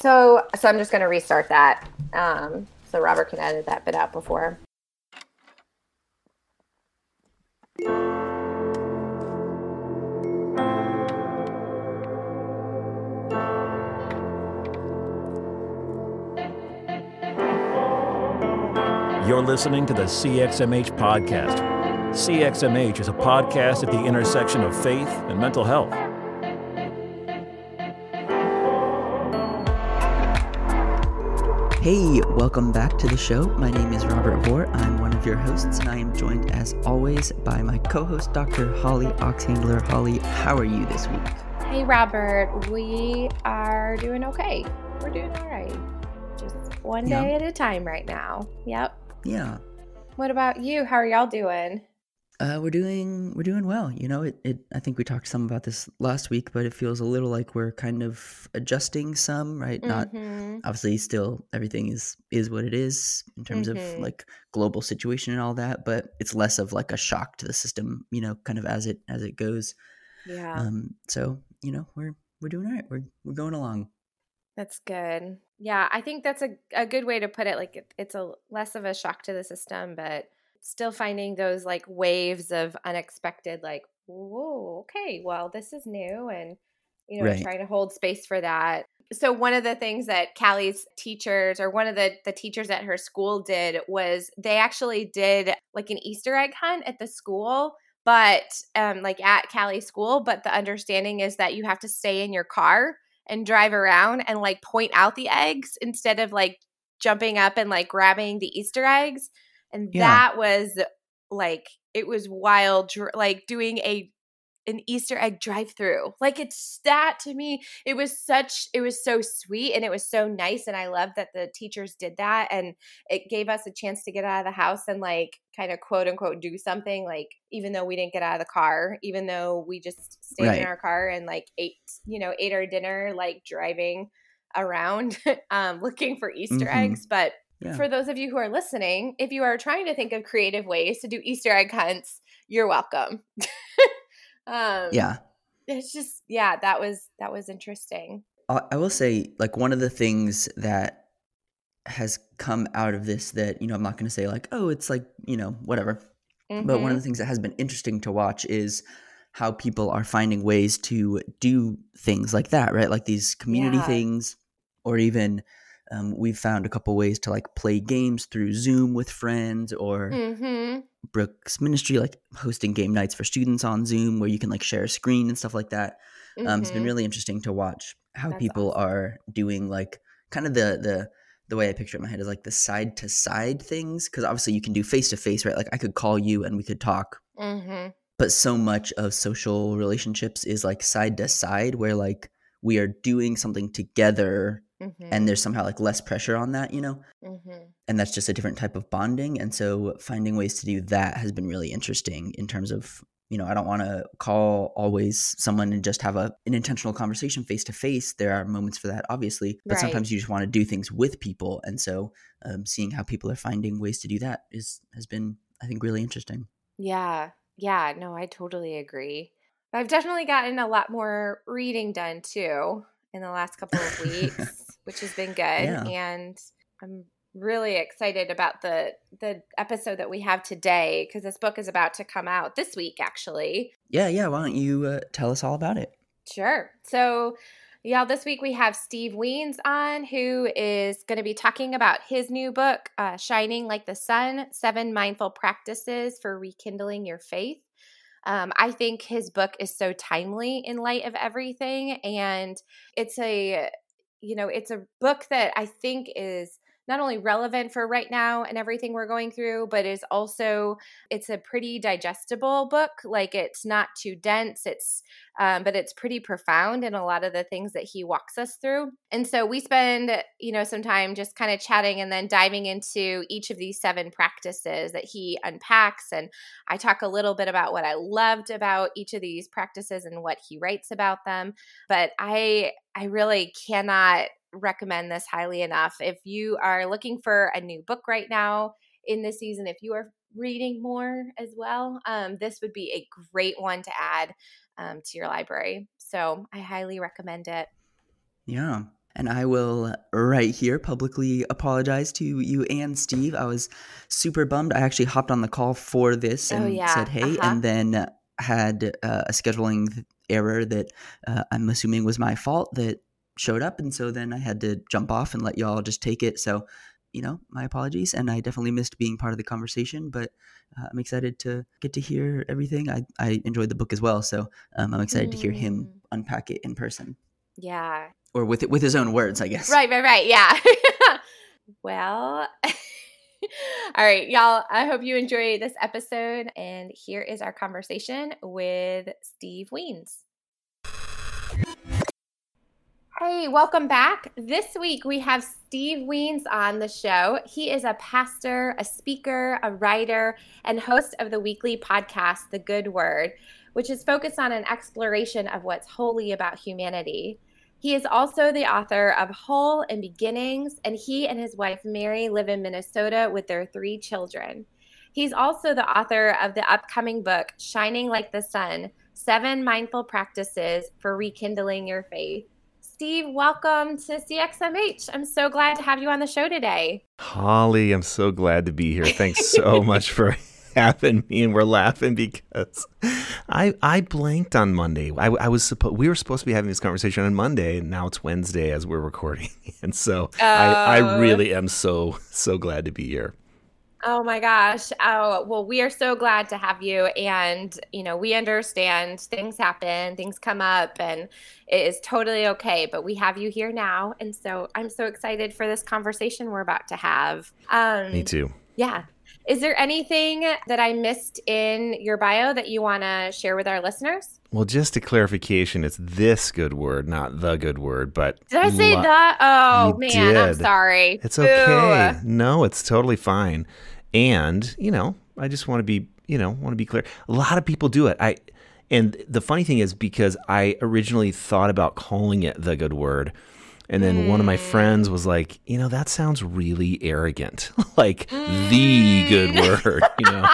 So, so I'm just going to restart that. Um, so Robert can edit that bit out before. You're listening to the CXMH podcast. CXMH is a podcast at the intersection of faith and mental health. Hey, welcome back to the show. My name is Robert Vore. I'm one of your hosts, and I am joined, as always, by my co host, Dr. Holly Oxhandler. Holly, how are you this week? Hey, Robert. We are doing okay. We're doing all right. Just one day at a time right now. Yep. Yeah, What about you? How are y'all doing? Uh, we're doing we're doing well. You know, it, it. I think we talked some about this last week, but it feels a little like we're kind of adjusting some, right? Not Mhm. obviously still everything is is what it is in terms Mhm. of like global situation and all that, but it's less of like a shock to the system, you know, kind of as it as it goes. Yeah, Um, so you know, we're we're doing all right. We're we're going along. that's good. Yeah, I think that's a, a good way to put it. Like, it, it's a less of a shock to the system, but still finding those like waves of unexpected, like, whoa, okay, well, this is new. And, you know, Right. trying to hold space for that. So one of the things that Callie's teachers or one of the the teachers at her school did was they actually did like an Easter egg hunt at the school, but um like at Callie's school, but the understanding is that you have to stay in your car and drive around and like point out the eggs instead of like jumping up and like grabbing the Easter eggs. And Yeah. that was like it was wild like doing a an Easter egg drive through. Like it's that to me, it was such it was so sweet and it was so nice and I love that the teachers did that and it gave us a chance to get out of the house and like kind of quote unquote do something like even though we didn't get out of the car, even though we just stayed Right. in our car and like ate, you know, ate our dinner like driving around um looking for Easter Mhm. eggs, but Yeah. for those of you who are listening, if you are trying to think of creative ways to do Easter egg hunts, you're welcome. um, yeah. it's just yeah, that was that was interesting. I I will say, like, one of the things that has come out of this that, you know, I'm not going to say, like, oh, it's like, you know, whatever. But one of the things that has been interesting to watch is how people are finding ways to do things like that, right? Like these community Yeah. things, or even um, we've found a couple ways to like play games through Zoom with friends, or Mhm. Brooks Ministry, like hosting game nights for students on Zoom where you can like share a screen and stuff like that. Um, it's been Mhm. really interesting to watch how That's people awesome. are doing like kind of the the the way I picture it in my head is like the side to side things because obviously you can do face to face, right? Like I could call you and we could talk, Mhm. but so much of social relationships is like side to side where like we are doing something together Mhm. and there's somehow like less pressure on that, you know? Mhm. And that's just a different type of bonding. And so finding ways to do that has been really interesting in terms of, you know, I don't want to call always someone and just have a an intentional conversation face to face. There are moments for that, obviously, but Right. sometimes you just want to do things with people. And so um, seeing how people are finding ways to do that is has been, I think, really interesting. Yeah. Yeah, no, I totally agree. I've definitely gotten a lot more reading done too in the last couple of weeks, which has been good. Yeah. And I'm really excited about the the episode that we have today because this book is about to come out this week actually. Yeah, yeah. Why don't you uh, tell us all about it? Sure. So, y'all, this week we have Steve Wiens on, who is going to be talking about his new book, uh, Shining Like the Sun Seven Mindful Practices for Rekindling Your Faith. Um, I think his book is so timely in light of everything. And it's a, you know, it's a book that I think is not only relevant for right now and everything we're going through but is also it's a pretty digestible book. Like it's not too dense. It's um, but it's pretty profound in a lot of the things that he walks us through. And so we spend you know some time just kind of chatting and then diving into each of these seven practices that he unpacks. And i talk a little bit about what i loved about each of these practices and what he writes about them. But i i really cannot recommend this highly enough. If you are looking for a new book right now in this season, if you are reading more as well, um, this would be a great one to add um, to your library. So I highly recommend it. Yeah. And I will right here publicly apologize to you and Steve. I was super bummed. I actually hopped on the call for this Oh, and yeah. said hey, Uh-huh. and then had uh, a scheduling error that uh, I'm assuming was my fault that showed up. And so then I had to jump off and let y'all just take it. So, you know, my apologies. And I definitely missed being part of the conversation, but uh, I'm excited to get to hear everything. I, I enjoyed the book as well. So um, I'm excited to hear him Mm. unpack it in person Yeah. or with it with his own words, I guess. Right, right, right. Yeah. well, all right, y'all. I hope you enjoyed this episode. And here is our conversation with Steve Wiens. Hey, welcome back. This week we have Steve Wiens on the show. He is a pastor, a speaker, a writer, and host of the weekly podcast, The Good Word, which is focused on an exploration of what's holy about humanity. He is also the author of Whole and Beginnings, and he and his wife Mary live in Minnesota with their three children. He's also the author of the upcoming book, Shining Like the Sun Seven Mindful Practices for Rekindling Your Faith. Steve, welcome to CXMH. I'm so glad to have you on the show today. Holly, I'm so glad to be here. Thanks so much for having me. And we're laughing because I I blanked on Monday. I, I was supposed we were supposed to be having this conversation on Monday, and now it's Wednesday as we're recording. And so I, I Oh. really am so so glad to be here. Oh my gosh. Oh, well, we are so glad to have you. And, you know, we understand things happen, things come up, and it is totally okay. But we have you here now. And so I'm so excited for this conversation we're about to have. Um, Me too. Yeah. Is there anything that I missed in your bio that you want to share with our listeners? Well, just a clarification, it's this good word, not the good word, but Did I say lo- that? Oh, man. I'm sorry. It's okay. No, it's totally fine. And, you know, I just want to be, you know, want to be clear. A lot of people do it. I and the funny thing is because I originally thought about calling it the good word. And then one of my friends was like, you know, that sounds really arrogant. like the good word, you know.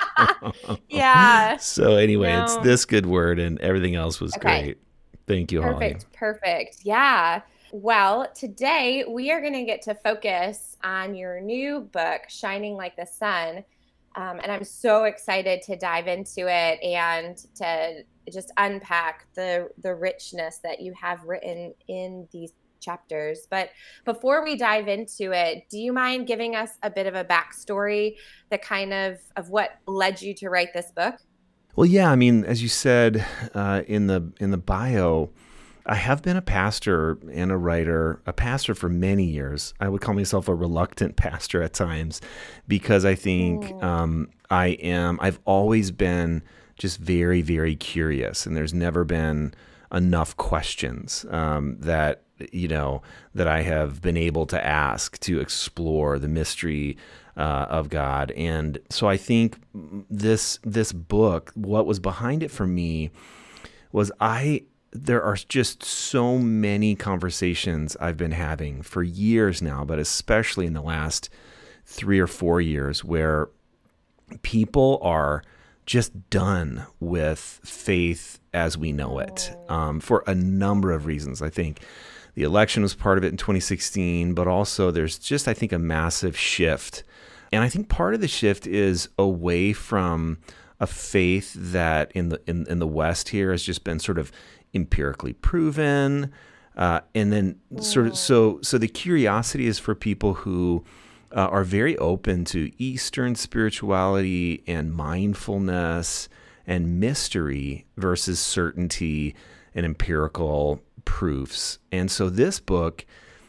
Yeah. so anyway, it's this good word and everything else was Okay. great. Thank you, Holly. Perfect. Perfect. Yeah. Well, today we are going to get to focus on your new book, Shining Like the Sun. Um, and I'm so excited to dive into it and to just unpack the the richness that you have written in these chapters. But before we dive into it, do you mind giving us a bit of a backstory, the kind of of what led you to write this book? Well, yeah, I mean, as you said uh, in the in the bio, I have been a pastor and a writer, a pastor for many years. I would call myself a reluctant pastor at times because I think um, I am. I've always been just very, very curious, and there's never been enough questions um, that you know that I have been able to ask to explore the mystery uh, of God. And so I think this this book, what was behind it for me, was I there are just so many conversations I've been having for years now, but especially in the last three or four years, where people are just done with faith as we know it um, for a number of reasons. I think the election was part of it in 2016, but also there's just, I think, a massive shift. And I think part of the shift is away from a faith that in the in, in the West here has just been sort of empirically proven. Uh, and then sort of so so the curiosity is for people who uh, are very open to Eastern spirituality and mindfulness and mystery versus certainty and empirical proofs. And so this book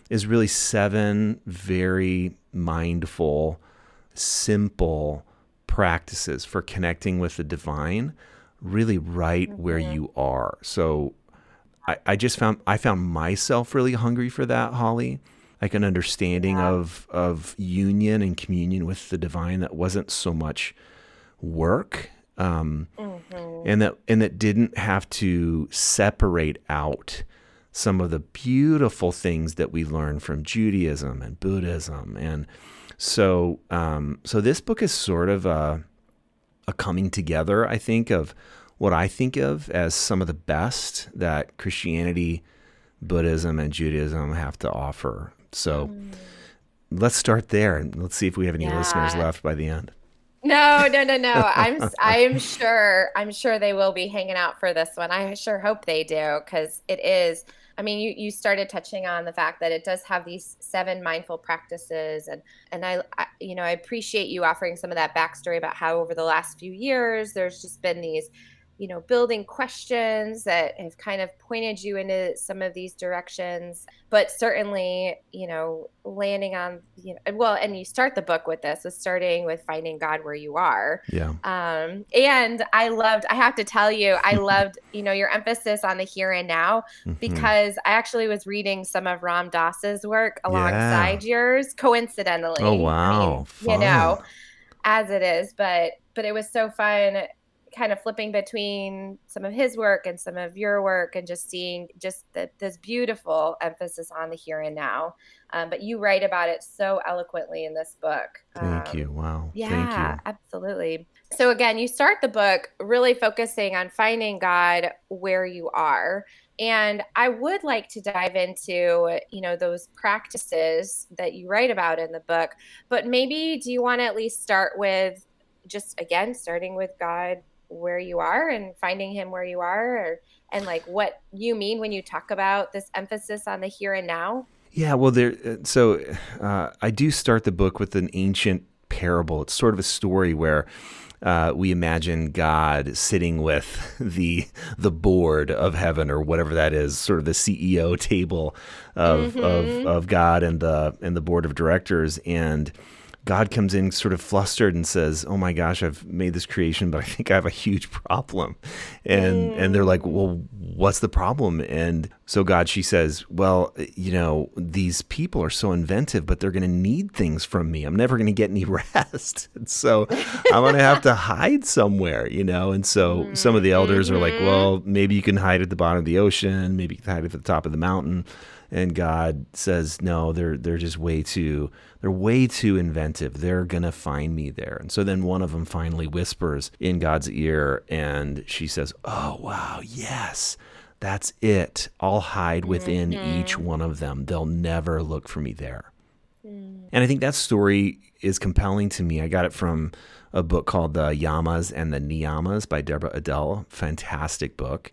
is really seven very mindful, simple practices for connecting with the divine, really right where you are. So I, I just found I found myself really hungry for that, Holly. Like an understanding of of union and communion with the divine that wasn't so much work, um, and that and that didn't have to separate out some of the beautiful things that we learn from Judaism and Buddhism, and so um, so this book is sort of a a coming together, I think, of what I think of as some of the best that Christianity Buddhism and Judaism have to offer. So mm. let's start there and let's see if we have any yeah. listeners left by the end. No, no, no, no. I'm I'm sure I'm sure they will be hanging out for this one. I sure hope they do because it is. I mean, you, you started touching on the fact that it does have these seven mindful practices, and and I, I you know I appreciate you offering some of that backstory about how over the last few years there's just been these you know, building questions that have kind of pointed you into some of these directions. But certainly, you know, landing on, you know, well, and you start the book with this, with starting with finding God where you are. Yeah. Um, and I loved, I have to tell you, I loved, you know, your emphasis on the here and now mm-hmm. because I actually was reading some of Ram Dass's work alongside yeah. yours, coincidentally. Oh, wow. I mean, you know, as it is, but but it was so fun kind of flipping between some of his work and some of your work and just seeing just the, this beautiful emphasis on the here and now. Um, but you write about it so eloquently in this book. Thank um, you wow yeah absolutely. So again you start the book really focusing on finding god where you are. And i would like to dive into you know those practices that you write about in the book. But maybe do you want to at least start with just again starting with god where you are and finding him where you are or, and like what you mean when you talk about this emphasis on the here and now? Yeah well there uh, so uh, i do start the book with an ancient parable. It's sort of a story where uh, we imagine God sitting with the the board of heaven or whatever that is, sort of the CEO table of, mm-hmm. of, of God and the and the board of directors, and God comes in sort of flustered and says, "Oh my gosh, I've made this creation, but I think I have a huge problem." And mm. and they're like, "Well, what's the problem?" And so God she says, "Well, you know, these people are so inventive, but they're going to need things from me. I'm never going to get any rest. so I'm going to have to hide somewhere, you know." And so mm-hmm. some of the elders are like, mm-hmm. "Well, maybe you can hide at the bottom of the ocean, maybe you can hide at the top of the mountain." And God says, "No, they're they're just way too they're way too inventive. They're gonna find me there." And so then one of them finally whispers in God's ear, and she says, "Oh wow, yes." That's it. I'll hide within mm-hmm. each one of them. They'll never look for me there. Mm. And I think that story is compelling to me. I got it from a book called The Yamas and the Niyamas by Deborah Adele. Fantastic book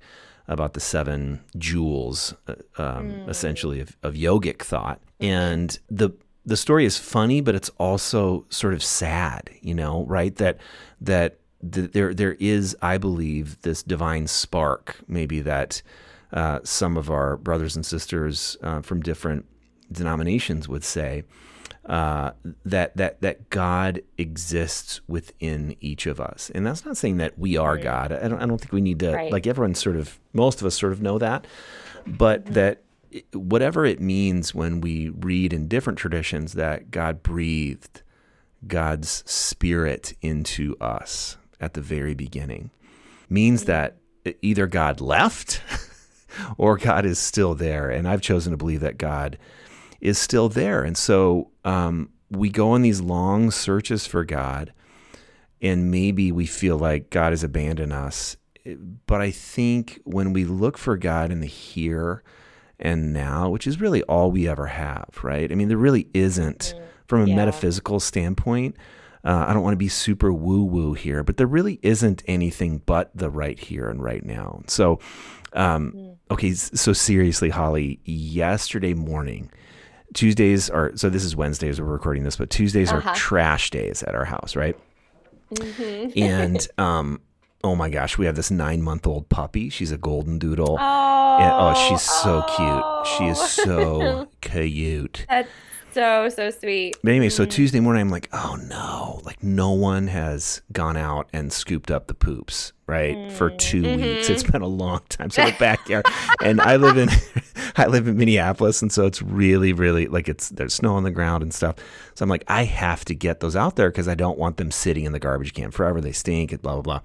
about the seven jewels, uh, um, mm. essentially of, of yogic thought. And the the story is funny, but it's also sort of sad, you know, right? That that there there is, I believe, this divine spark, maybe that uh, some of our brothers and sisters uh, from different denominations would say uh, that that that God exists within each of us, and that's not saying that we are. God. I don't I don't think we need to right. like everyone sort of most of us sort of know that, but mm-hmm. that whatever it means when we read in different traditions that God breathed God's spirit into us at the very beginning means mm-hmm. that either God left or God is still there, and I've chosen to believe that God is still there. And so um, we go on these long searches for God, and maybe we feel like God has abandoned us. But I think when we look for God in the here and now, which is really all we ever have, right? I mean, there really isn't, mm-hmm. from a yeah. metaphysical standpoint. Uh, I don't want to be super woo woo here, but there really isn't anything but the right here and right now. So, um, mm. okay, so seriously, Holly, yesterday morning, Tuesdays are so this is Wednesdays we're recording this, but Tuesdays uh-huh. are trash days at our house, right? Mm-hmm. and um, oh my gosh, we have this nine month old puppy. She's a golden doodle. Oh, and, oh she's so oh. cute. She is so cute. That's so so sweet. But anyway, so mm. Tuesday morning, I'm like, oh no, like no one has gone out and scooped up the poops, right? Mm. For 2 mm-hmm. weeks. It's been a long time. So the backyard, and I live in I live in Minneapolis, and so it's really, really like it's there's snow on the ground and stuff. So I'm like, I have to get those out there because I don't want them sitting in the garbage can forever. They stink. Blah blah blah.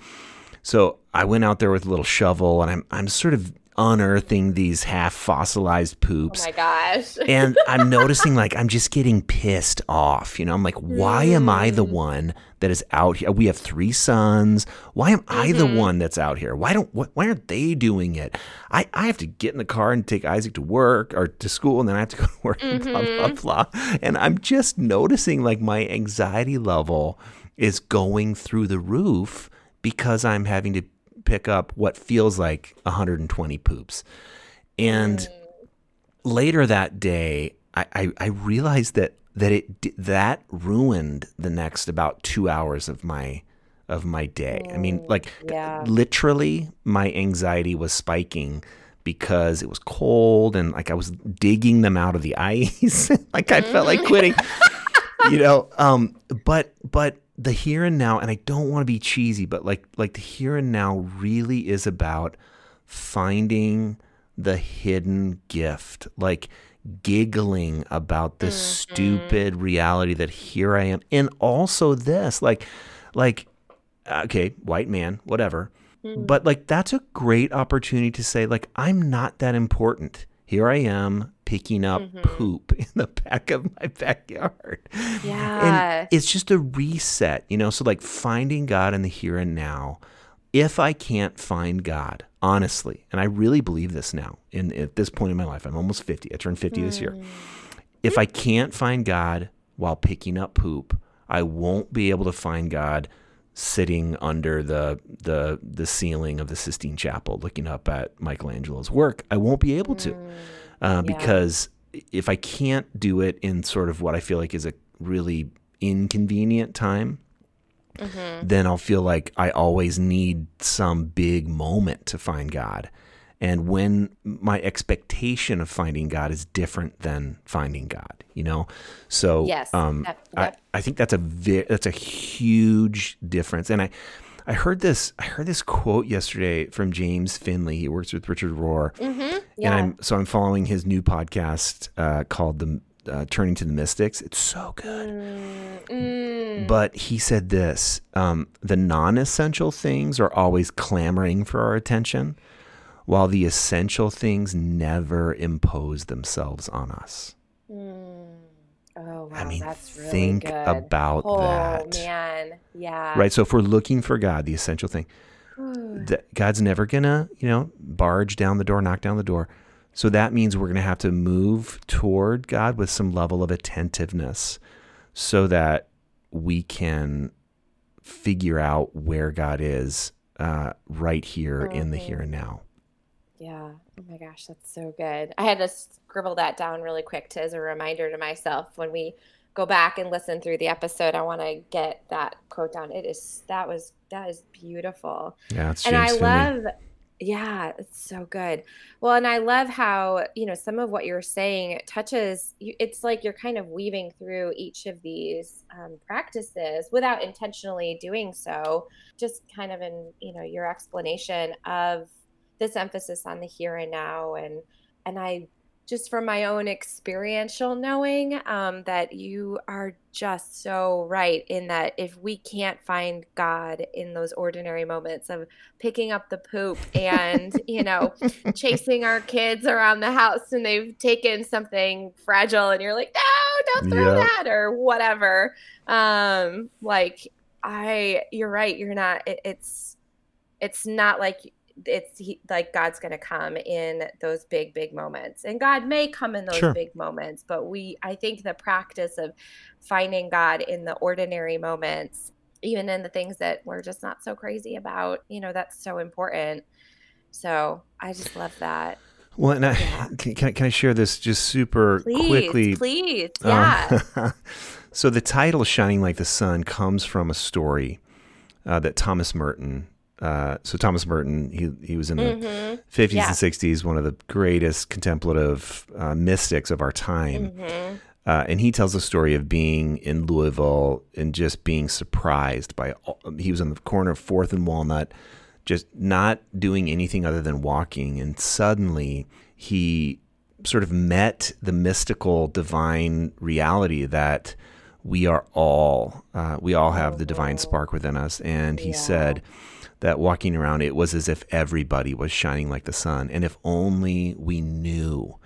So I went out there with a little shovel, and I'm I'm sort of unearthing these half fossilized poops. Oh my gosh. and I'm noticing like I'm just getting pissed off. You know, I'm like, why am I the Mm. one that is out here? We have three sons. Why am I the Mm-hmm. one that's out here? Why don't wh- why aren't they doing it? I, I have to get in the car and take Isaac to work or to school, and then I have to go to work. and Blah blah Mm-hmm. blah. And I'm just noticing like my anxiety level is going through the roof because I'm having to pick up what feels like 120 poops. And later that day, I, I, I realized that that it that ruined the next about two hours of my of my day. I mean, like yeah. literally, my anxiety was spiking because it was cold and like I was digging them out of the ice. like I felt like quitting. you know, um, but but the here and now, and I don't want to be cheesy, but like like the here and now really is about finding the hidden gift, like giggling about this mm-hmm. stupid reality that here I am, and also this, like like okay, white man, whatever. Mm. But like that's a great opportunity to say like I'm not that important. Here I am picking up mm-hmm. poop in the back of my backyard. Yeah. And it's just a reset, you know, so like finding God in the here and now. If I can't find God, honestly, and I really believe this now in at this point in my life, I'm almost 50. I turned 50 this year. Mm. If I can't find God while picking up poop, I won't be able to find God sitting under the the the ceiling of the Sistine Chapel looking up at Michelangelo's work. I won't be able to uh, because if I can't do it in sort of what I feel like is a really inconvenient time, then I'll feel like I always need some big moment to find God. And when my expectation of finding God is different than finding God, you know, so Yes. um, Yep. Yep. I, I think that's a ve- that's a huge difference. And I, I heard this I heard this quote yesterday from James Finley. He works with Richard Rohr, Yeah. and I'm so I'm following his new podcast uh, called the uh, Turning to the Mystics. It's so good. Mm, But he said this: um, the non-essential things are always clamoring for our attention, while the essential things never impose themselves on us. oh wow, I mean, that's really think good. about oh, that. man. Yeah. Right. So if we're looking for God, the essential thing, that God's never gonna, you know, barge down the door, knock down the door. So that means we're gonna have to move toward God with some level of attentiveness, so that we can figure out where God is uh, right here in the here and now. Yeah. Oh my gosh, that's so good. I had to scribble that down really quick to, as a reminder to myself when we go back and listen through the episode. I want to get that quote down. It is that was that is beautiful. Yeah, it's and I love yeah, it's so good. Well, and I love how, you know, some of what you're saying touches you it's like you're kind of weaving through each of these um, practices without intentionally doing so, just kind of in, you know, your explanation of this emphasis on the here and now and and I just from my own experiential knowing um, that you are just so right in that if we can't find God in those ordinary moments of picking up the poop and you know chasing our kids around the house and they've taken something fragile and you're like no don't throw Yep. that or whatever um like I you're right you're not it, it's it's not like it's he, like God's going to come in those big big moments and God may come in those Sure. big moments but we I think the practice of finding God in the ordinary moments even in the things that we're just not so crazy about you know that's so important so I just love that Well, and I, Yeah. can, can, I- can I share this just super please quickly? please Um, yeah so the title "Shining Like the Sun" comes from a story uh, that Thomas Merton. Uh, so Thomas Merton, he he was in the Mhm. 50s Yeah. and 60s, one of the greatest contemplative uh, mystics of our time. Mhm. Uh, and he tells the story of being in Louisville and just being surprised by. All, he was on the corner of Fourth and Walnut, just not doing anything other than walking, and suddenly he sort of met the mystical, divine reality that we are all, uh, we all have the divine spark within us. And he Yeah. said, that walking around, it was as if everybody was shining like the sun. And if only we knew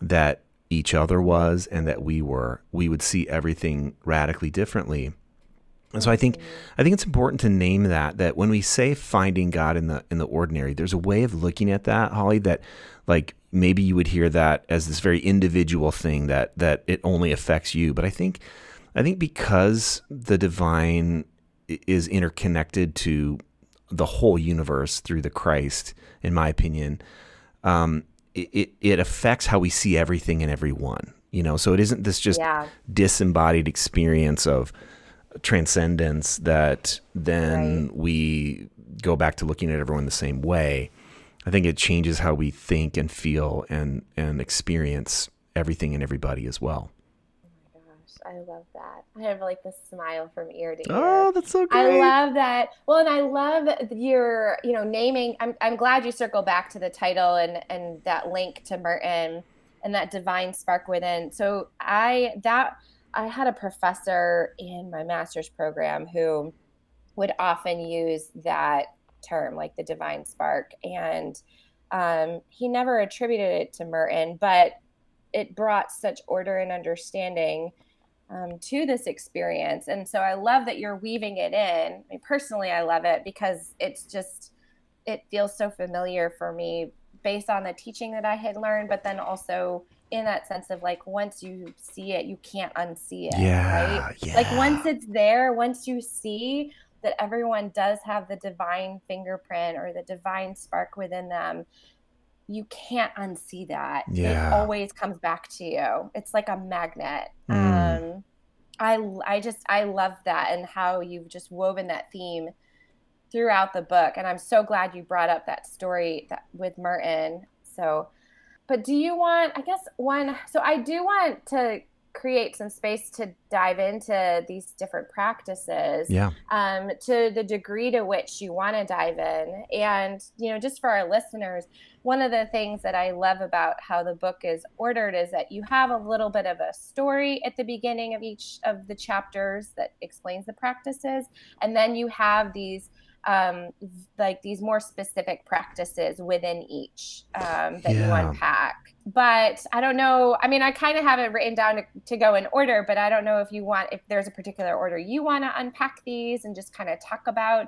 that each other was and that we were, we would see everything radically differently. And so I think I think it's important to name that that when we say finding God in the in the ordinary, there's a way of looking at that, Holly, that like maybe you would hear that as this very individual thing that that it only affects you. But I think I think because the divine is interconnected to the whole universe through the Christ, in my opinion, um, it, it affects how we see everything and everyone. You know, so it isn't this just Yeah. disembodied experience of transcendence that then Right. we go back to looking at everyone the same way. I think it changes how we think and feel and and experience everything and everybody as well. I love that. I have like this smile from ear to ear. Oh, that's so great. I love that. Well, and I love your, you know, naming. I'm, I'm glad you circle back to the title and and that link to Merton and that divine spark within. So I that I had a professor in my master's program who would often use that term, like the divine spark, and um, he never attributed it to Merton, but it brought such order and understanding um, to this experience. And so I love that you're weaving it in. I mean, personally, I love it because it's just, it feels so familiar for me based on the teaching that I had learned, but then also in that sense of like, once you see it, you can't unsee it. Yeah, Right. yeah. Like, once it's there, once you see that everyone does have the divine fingerprint or the divine spark within them, you can't unsee that. Yeah. It always comes back to you. It's like a magnet. Mm. Um, I, I just, I love that and how you've just woven that theme throughout the book. And I'm so glad you brought up that story that, with Merton. So, but do you want, I guess, one, so I do want to create some space to dive into these different practices yeah. um, to the degree to which you want to dive in. And, you know, just for our listeners, one of the things that I love about how the book is ordered is that you have a little bit of a story at the beginning of each of the chapters that explains the practices. And then you have these. Um, like these more specific practices within each um, that you unpack. But I don't know. I mean, I kind of have it written down to, to go in order, but I don't know if you want, if there's a particular order you want to unpack these and just kind of talk about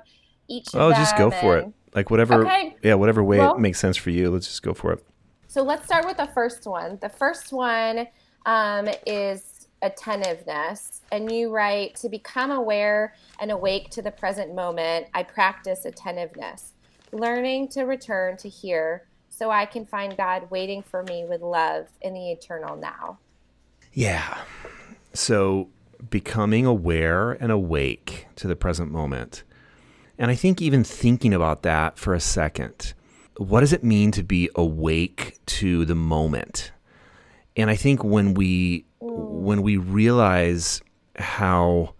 each Oh, just go for it. Like whatever. Okay. Yeah, whatever way Well- it makes sense for you. Let's just go for it. So let's start with the first one. The first one um, is attentiveness. And you write to become aware and awake to the present moment, I practice attentiveness, learning to return to here so I can find God waiting for me with love in the eternal now. Yeah. So becoming aware and awake to the present moment. And I think even thinking about that for a second, what does it mean to be awake to the moment? And I think when we when we realize how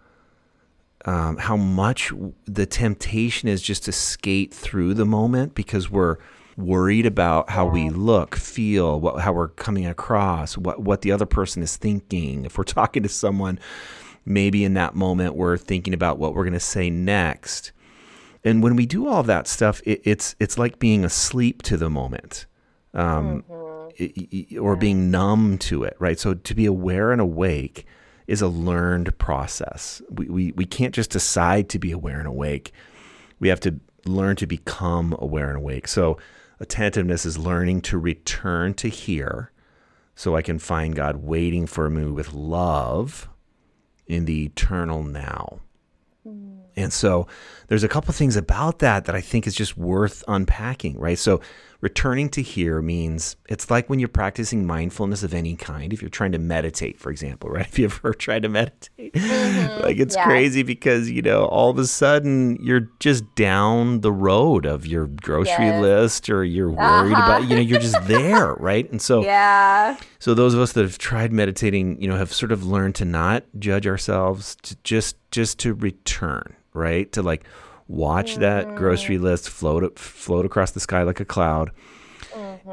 um, how much the temptation is just to skate through the moment because we're worried about how we look, feel, what, how we're coming across, what what the other person is thinking. If we're talking to someone, maybe in that moment we're thinking about what we're going to say next. And when we do all that stuff, it, it's it's like being asleep to the moment, um, i- i- or being numb to it, right? So to be aware and awake is a learned process. We, we we can't just decide to be aware and awake. We have to learn to become aware and awake. So attentiveness is learning to return to here, so I can find God waiting for me with love in the eternal now. And so there's a couple things about that that I think is just worth unpacking, right? So returning to here means it's like when you're practicing mindfulness of any kind. If you're trying to meditate, for example, right? If you ever tried to meditate, mm-hmm. like it's Yeah. crazy because, you know, all of a sudden you're just down the road of your grocery Yes. list or you're worried uh-huh. about, you know, you're just there, right? And so Yeah. so those of us that have tried meditating, you know, have sort of learned to not judge ourselves, to just just to return, right? To like watch that grocery list float float across the sky like a cloud.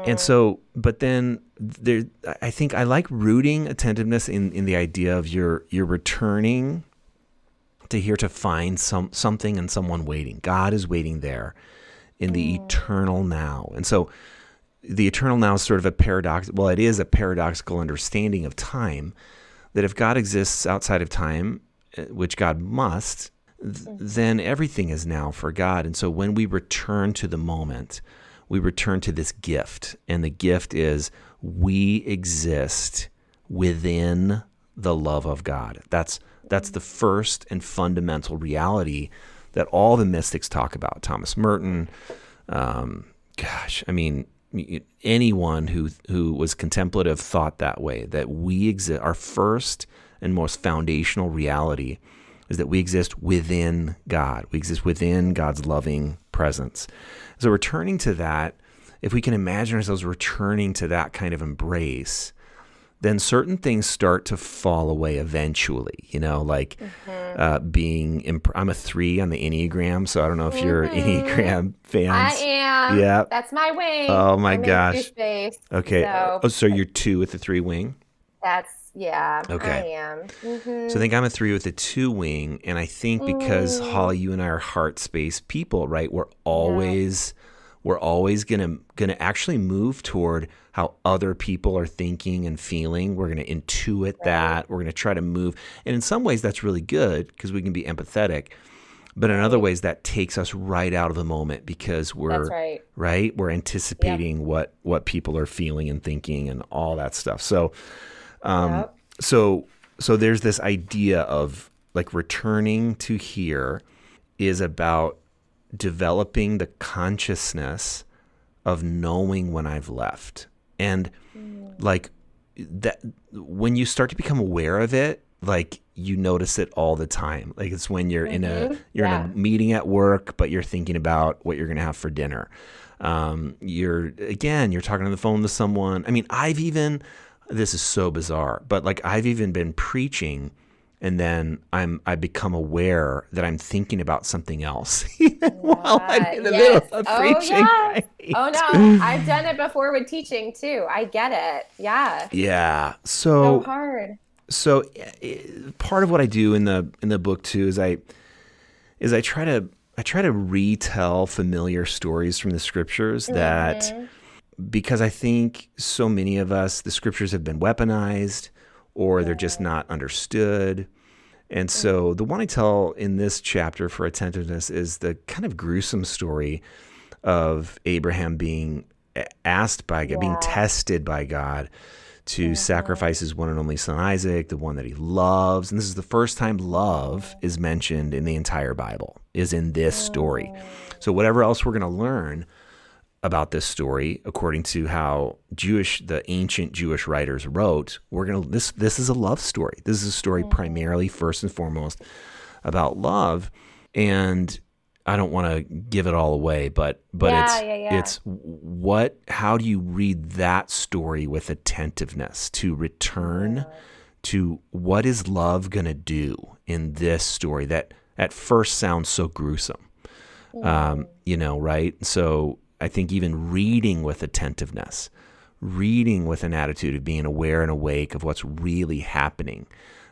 And so, but then there, I think I like rooting attentiveness in in the idea of you're you're returning to here to find some something and someone waiting. God is waiting there in the mm. eternal now. And so the eternal now is sort of a paradox. Well, it is a paradoxical understanding of time that if God exists outside of time, eh, which God must, th- mm. then everything is now for God. And so when we return to the moment, we return to this gift. And the gift is we exist within the love of God. That's that's the first and fundamental reality that all the mystics talk about. Thomas Merton, um, gosh, I mean, anyone who who was contemplative thought that way. That we exist. Our first and most foundational reality is that we exist within God. We exist within God's loving presence. So returning to that, if we can imagine ourselves returning to that kind of embrace, then certain things start to fall away eventually. You know, like mm-hmm. uh, being. Imp- I'm a three on the Enneagram, so I don't know if mm-hmm. you're Enneagram fans. I am. Yeah, that's my wing. Oh my I'm gosh. Okay. So. Oh, so you're two with the three wing. That's yeah. Okay. I am. Mm-hmm. So I think I'm a three with a two wing, and I think because mm. Holly, you and I are heart space people, right? We're always. Yeah we're always going to going to actually move toward how other people are thinking and feeling. We're going to intuit right. that. We're going to try to move. And in some ways that's really good because we can be empathetic. But in other ways that takes us right out of the moment because we're right. right. We're anticipating what what people are feeling and thinking and all that stuff. So um yep. so so there's this idea of like returning to here is about developing the consciousness of knowing when I've left. And mm. like that when you start to become aware of it, like you notice it all the time. Like it's when you're mm-hmm. in a mm-hmm. you're yeah. in a meeting at work, but you're thinking about what you're gonna have for dinner. Um, you're again, you're talking on the phone to someone. I mean, I've even this is so bizarre, but like I've even been preaching and then I'm I become aware that I'm thinking about something else while I'm in the yes. middle of oh, preaching. Yes. Right? Oh no, I've done it before with teaching too. I get it. Yeah. Yeah. So, so hard. So part of what I do in the in the book too is I is I try to I try to retell familiar stories from the scriptures mm-hmm. that because I think so many of us the scriptures have been weaponized or they're just not understood. And so the one I tell in this chapter for attentiveness is the kind of gruesome story of Abraham being asked by God, yeah. being tested by God to mm-hmm. sacrifice his one and only son Isaac, the one that he loves. And this is the first time love is mentioned in the entire Bible, is in this story. So whatever else we're going to learn about this story according to how Jewish the ancient Jewish writers wrote. We're going to this this is a love story. This is a story mm-hmm. primarily first and foremost about love and I don't want to give it all away, but but yeah, it's yeah, yeah. it's what how do you read that story with attentiveness to return to what is love going to do in this story that at first sounds so gruesome. Um, you know, right? So I think even reading with attentiveness, reading with an attitude of being aware and awake of what's really happening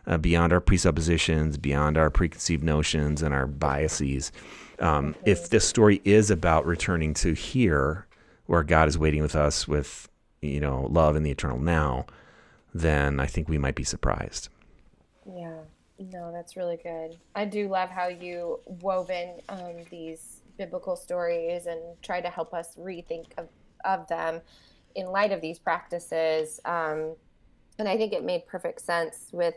uh, beyond our presuppositions, beyond our preconceived notions and our biases. Um, okay. If this story is about returning to here, where God is waiting with us with, you know, love in the eternal now, then I think we might be surprised. Yeah, no, that's really good. I do love how you woven um, these biblical stories and try to help us rethink of, of them in light of these practices. Um, and I think it made perfect sense with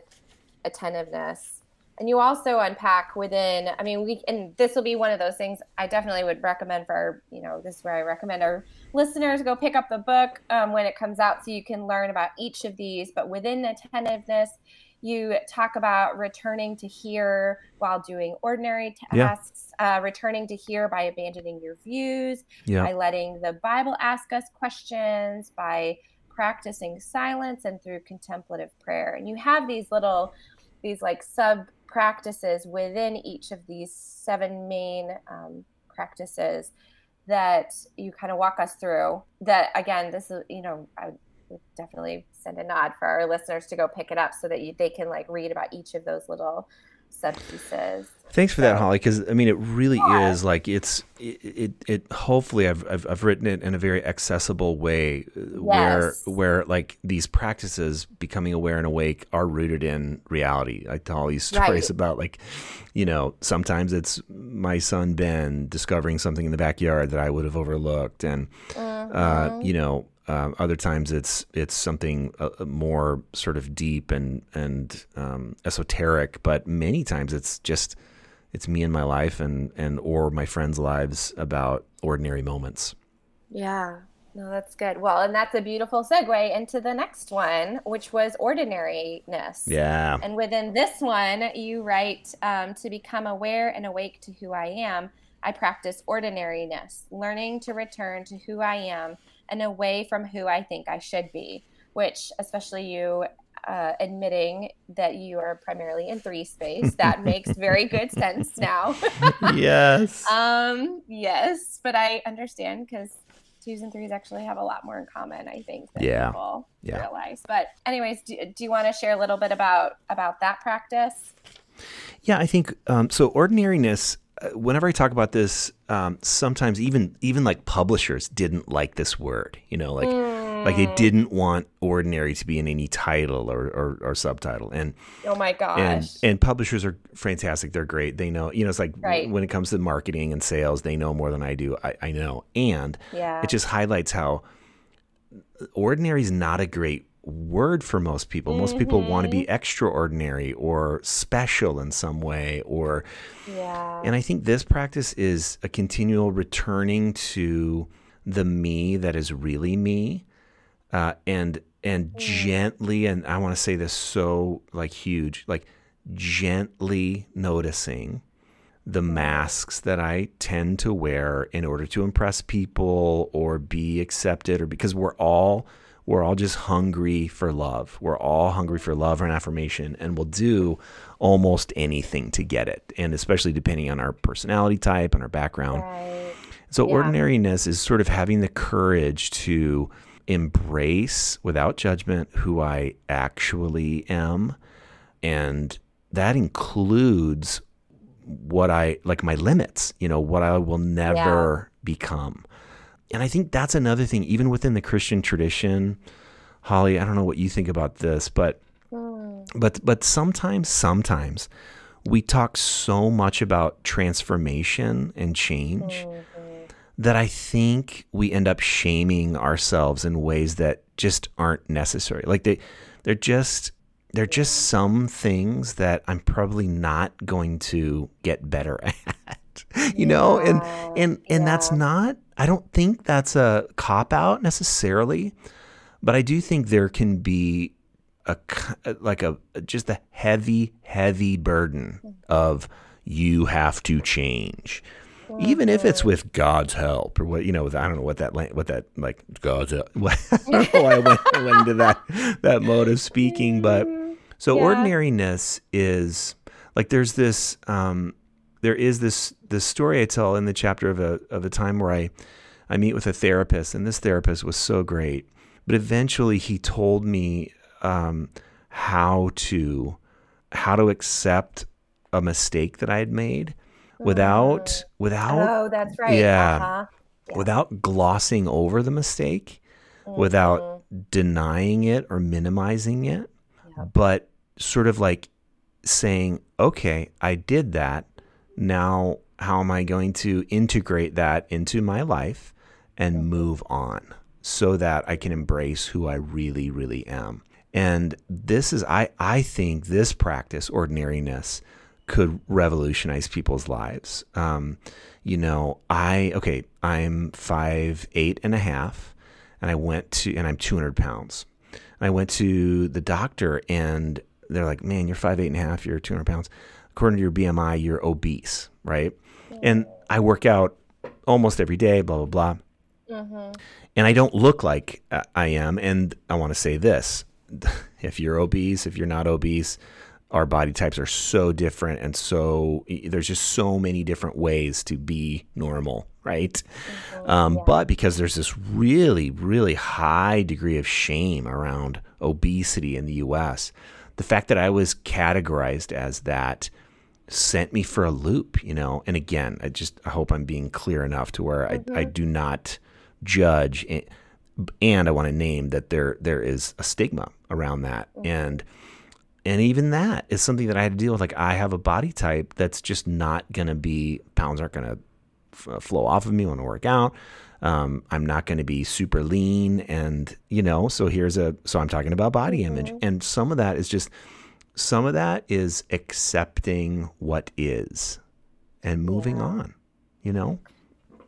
attentiveness. And you also unpack within, I mean, we, and this will be one of those things I definitely would recommend for you know, this is where I recommend our listeners go pick up the book um, when it comes out so you can learn about each of these. But within attentiveness, you talk about returning to here while doing ordinary tasks, yeah. uh, returning to here by abandoning your views, yeah. by letting the Bible ask us questions, by practicing silence and through contemplative prayer. And you have these little, these like sub practices within each of these seven main um, practices that you kind of walk us through. That again, this is, you know, I definitely send a nod for our listeners to go pick it up so that you, they can like read about each of those little subpieces. Thanks for that, Holly. Because I mean, it really yeah. is like it's it, it, it. Hopefully, I've, I've I've written it in a very accessible way, uh, yes. where where like these practices, becoming aware and awake, are rooted in reality. Like Holly's stories right. about like, you know, sometimes it's my son Ben discovering something in the backyard that I would have overlooked, and uh, mm-hmm. uh, you know, um, other times it's it's something uh, uh, more sort of deep and and um, esoteric, but many times it's just it's me and my life and and or my friends' lives about ordinary moments. Yeah. No, that's good. Well, and that's a beautiful segue into the next one, which was ordinariness. Yeah. And within this one, you write um, to become aware and awake to who I am. I practice ordinariness, learning to return to who I am and away from who I think I should be, which, especially you uh, admitting that you are primarily in three space, that makes very good sense now. yes. Um, yes, but I understand because twos and threes actually have a lot more in common, I think, than yeah. people yeah. realize. But anyways, do, do you want to share a little bit about about that practice? Yeah, I think um, so. Ordinariness whenever I talk about this, um, sometimes even even like publishers didn't like this word. You know, like mm. like they mm. didn't want ordinary to be in any title or, or, or, subtitle. And oh my gosh, and and publishers are fantastic. They're great. They know. You know, it's like right. when it comes to marketing and sales, they know more than I do. I, I know, and yeah. it just highlights how ordinary is not a great word for most people. Most mm-hmm. people want to be mm-hmm. extraordinary or special in some way or yeah. And I think this practice is a continual returning to the me that is really me. Uh, and and mm. gently and I want to say this so like huge, like gently noticing the masks that I tend to wear in order to impress people or be accepted or because we're all we're all just hungry for love. We're all hungry for love and affirmation, and we'll do almost anything to get it. And especially depending on our personality type and our background. Right. So, yeah. ordinariness is sort of having the courage to embrace without judgment who I actually am. And that includes what I like my limits, you know, what I will never yeah. become and I think that's another thing, even within the Christian tradition. Holly, I don't know what you think about this, but mm. but but sometimes, sometimes we talk so much about transformation and change mm-hmm. that I think we end up shaming ourselves in ways that just aren't necessary. Like they they're just they're just some things that I'm probably not going to get better at. you know, and and and yeah. that's not I don't think that's a cop out necessarily, but I do think there can be a like a just a heavy heavy burden mm-hmm. of you have to change even if it's with God's help or what you know. I don't know what that what that like God's uh, help. I don't know why I went, I went into that that mode of speaking, but mm-hmm. so yeah. ordinariness is like there's this um, there is this this story I tell in the chapter of a of a time where I I meet with a therapist, and this therapist was so great. But eventually, he told me um, how to how to accept a mistake that I had made without mm. without oh that's right yeah, uh-huh. yeah. without glossing over the mistake mm-hmm. without denying it or minimizing it yep. but sort of like saying okay I did that now how am I going to integrate that into my life and move on so that I can embrace who I really, really am. And this is, I, I think this practice, ordinariness, could revolutionize people's lives. Um, you know, I, okay, I'm five, eight and a half, and I went to, and I'm 200 pounds. And I went to the doctor, and they're like, man, you're five, eight and a half, you're 200 pounds according to your BMI, you're obese, right? And I work out almost every day, blah, blah, blah. Mm-hmm. And I don't look like I am. And I want to say this if you're obese, if you're not obese, our body types are so different. And so there's just so many different ways to be normal, right? Mm-hmm. Um, yeah. But because there's this really, really high degree of shame around obesity in the US, the fact that I was categorized as that sent me for a loop, you know. And again, I just I hope I'm being clear enough to where mm-hmm. I, I do not judge and I want to name that there there is a stigma around that. Mm-hmm. And and even that is something that I had to deal with. Like I have a body type that's just not going to be pounds aren't going to f- flow off of me when I work out. Um, I'm not going to be super lean, and you know, so here's a so I'm talking about body mm-hmm. image, and some of that is just some of that is accepting what is and moving yeah. on. You know.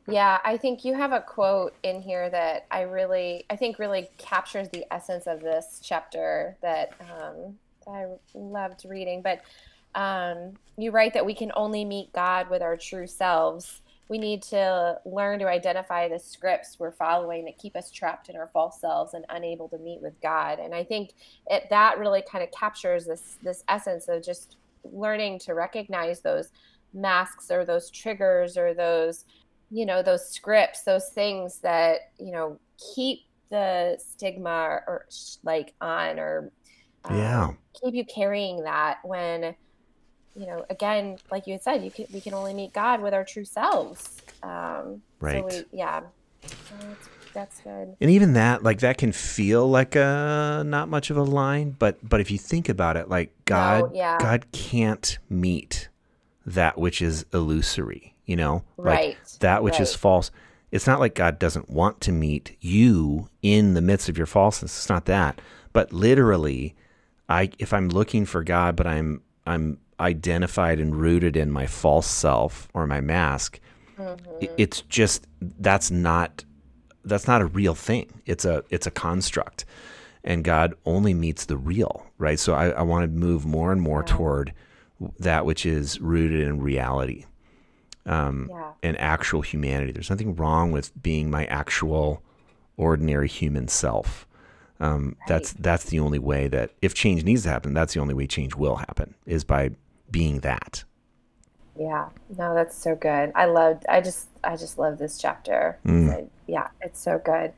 Yeah, I think you have a quote in here that I really, I think really captures the essence of this chapter that um, I loved reading. But um, you write that we can only meet God with our true selves. We need to learn to identify the scripts we're following that keep us trapped in our false selves and unable to meet with God. And I think it, that really kind of captures this this essence of just learning to recognize those masks or those triggers or those you know those scripts those things that you know keep the stigma or like on or um, yeah keep you carrying that when you know again like you had said you can we can only meet god with our true selves. Um right. so we, yeah. So that's, good. And even that like that can feel like a not much of a line but but if you think about it like god no, yeah. god can't meet that which is illusory you know? Right. like that which right. is false. It's not like god doesn't want to meet you in the midst of your falseness. It's not that. But literally I if I'm looking for God, but I'm I'm identified and rooted in my false self or my mask, mm-hmm. it's just that's not that's not a real thing. It's a it's a construct, and God only meets the real, right? So I, I want to move more and more yeah. toward that which is rooted in reality, um, yeah. and actual humanity. There's nothing wrong with being my actual, ordinary human self. Um, right. That's that's the only way that if change needs to happen, that's the only way change will happen is by being that. Yeah, no, that's so good. I loved. I just I just love this chapter. Mm. I, yeah, it's so good.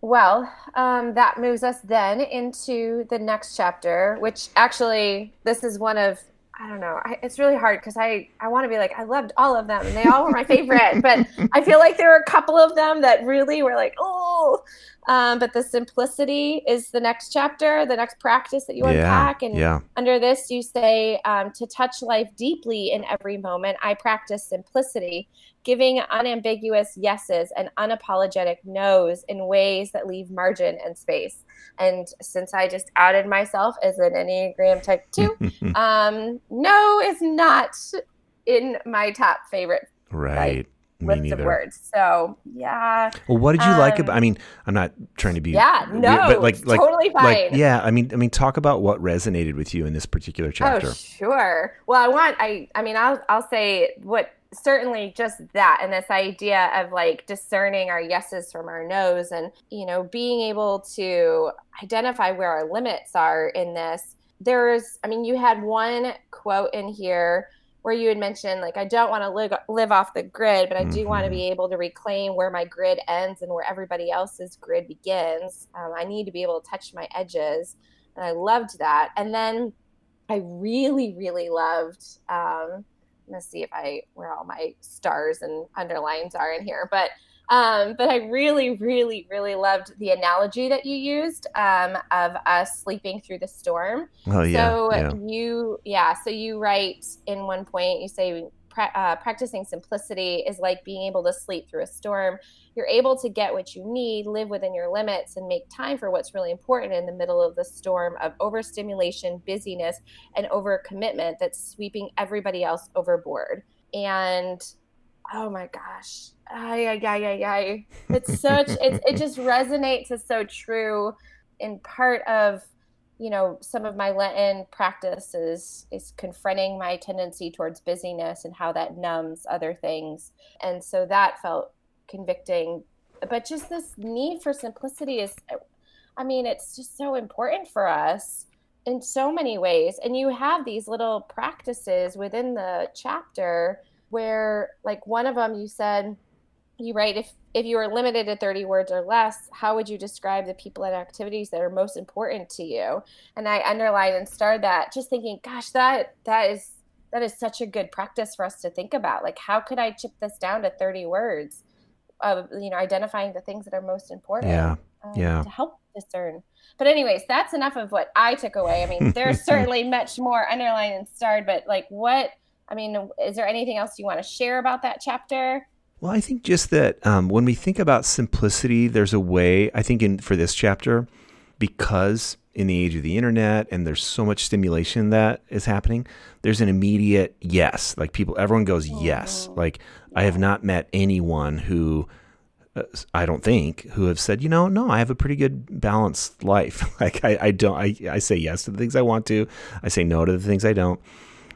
Well, um, that moves us then into the next chapter, which actually this is one of I don't know. I, it's really hard because I, I want to be like, I loved all of them and they all were my favorite. but I feel like there are a couple of them that really were like, oh. Um, but the simplicity is the next chapter, the next practice that you yeah, unpack. And yeah. under this, you say, um, to touch life deeply in every moment, I practice simplicity, giving unambiguous yeses and unapologetic nos in ways that leave margin and space. And since I just outed myself as an Enneagram type two, um, no is not in my top favorite. Right. Like, list of words. So yeah. Well, what did you um, like about? I mean, I'm not trying to be. Yeah, no, but like, like, totally fine. Like, yeah, I mean, I mean, talk about what resonated with you in this particular chapter. Oh, sure. Well, I want, I, I mean, I'll, I'll say what certainly just that and this idea of like discerning our yeses from our nos and you know being able to identify where our limits are in this there's i mean you had one quote in here where you had mentioned like i don't want to live, live off the grid but i do mm-hmm. want to be able to reclaim where my grid ends and where everybody else's grid begins um, i need to be able to touch my edges and i loved that and then i really really loved um, I'm gonna see if I where all my stars and underlines are in here, but um, but I really, really, really loved the analogy that you used um, of us sleeping through the storm. Oh yeah. So yeah. you, yeah. So you write in one point, you say uh, practicing simplicity is like being able to sleep through a storm you're able to get what you need, live within your limits, and make time for what's really important in the middle of the storm of overstimulation, busyness, and overcommitment that's sweeping everybody else overboard. And oh my gosh, ay, ay, ay, ay, ay. it's such, it, it just resonates as so true in part of you know some of my lenten practice is is confronting my tendency towards busyness and how that numbs other things. And so that felt convicting. But just this need for simplicity is i mean it's just so important for us in so many ways. And you have these little practices within the chapter where like one of them you said you write if if you were limited to 30 words or less how would you describe the people and activities that are most important to you and i underlined and starred that just thinking gosh that that is that is such a good practice for us to think about. Like, how could I chip this down to 30 words of, you know, identifying the things that are most important? Yeah. um, Yeah. To help discern. But, anyways, that's enough of what I took away. I mean, there's certainly much more underlined and starred, but like, what, I mean, is there anything else you want to share about that chapter? Well, I think just that um, when we think about simplicity, there's a way, I think, in for this chapter, because in the age of the internet and there's so much stimulation that is happening, there's an immediate yes. Like people, everyone goes yes. Like I have not met anyone who, uh, I don't think, who have said, you know, no, I have a pretty good balanced life. like I, I don't, I, I say yes to the things I want to, I say no to the things I don't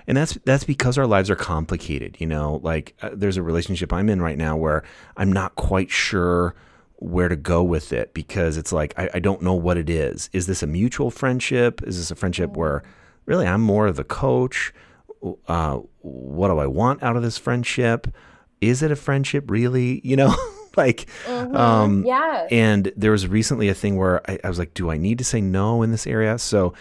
and that's that's because our lives are complicated you know like uh, there's a relationship i'm in right now where i'm not quite sure where to go with it because it's like I, I don't know what it is. Is this a mutual friendship? Is this a friendship where really i'm more of the coach? Uh, what do i want out of this friendship? Is it a friendship really? You know like um Yeah. and there was recently a thing where I, I was like, do I need to say no in this area? So,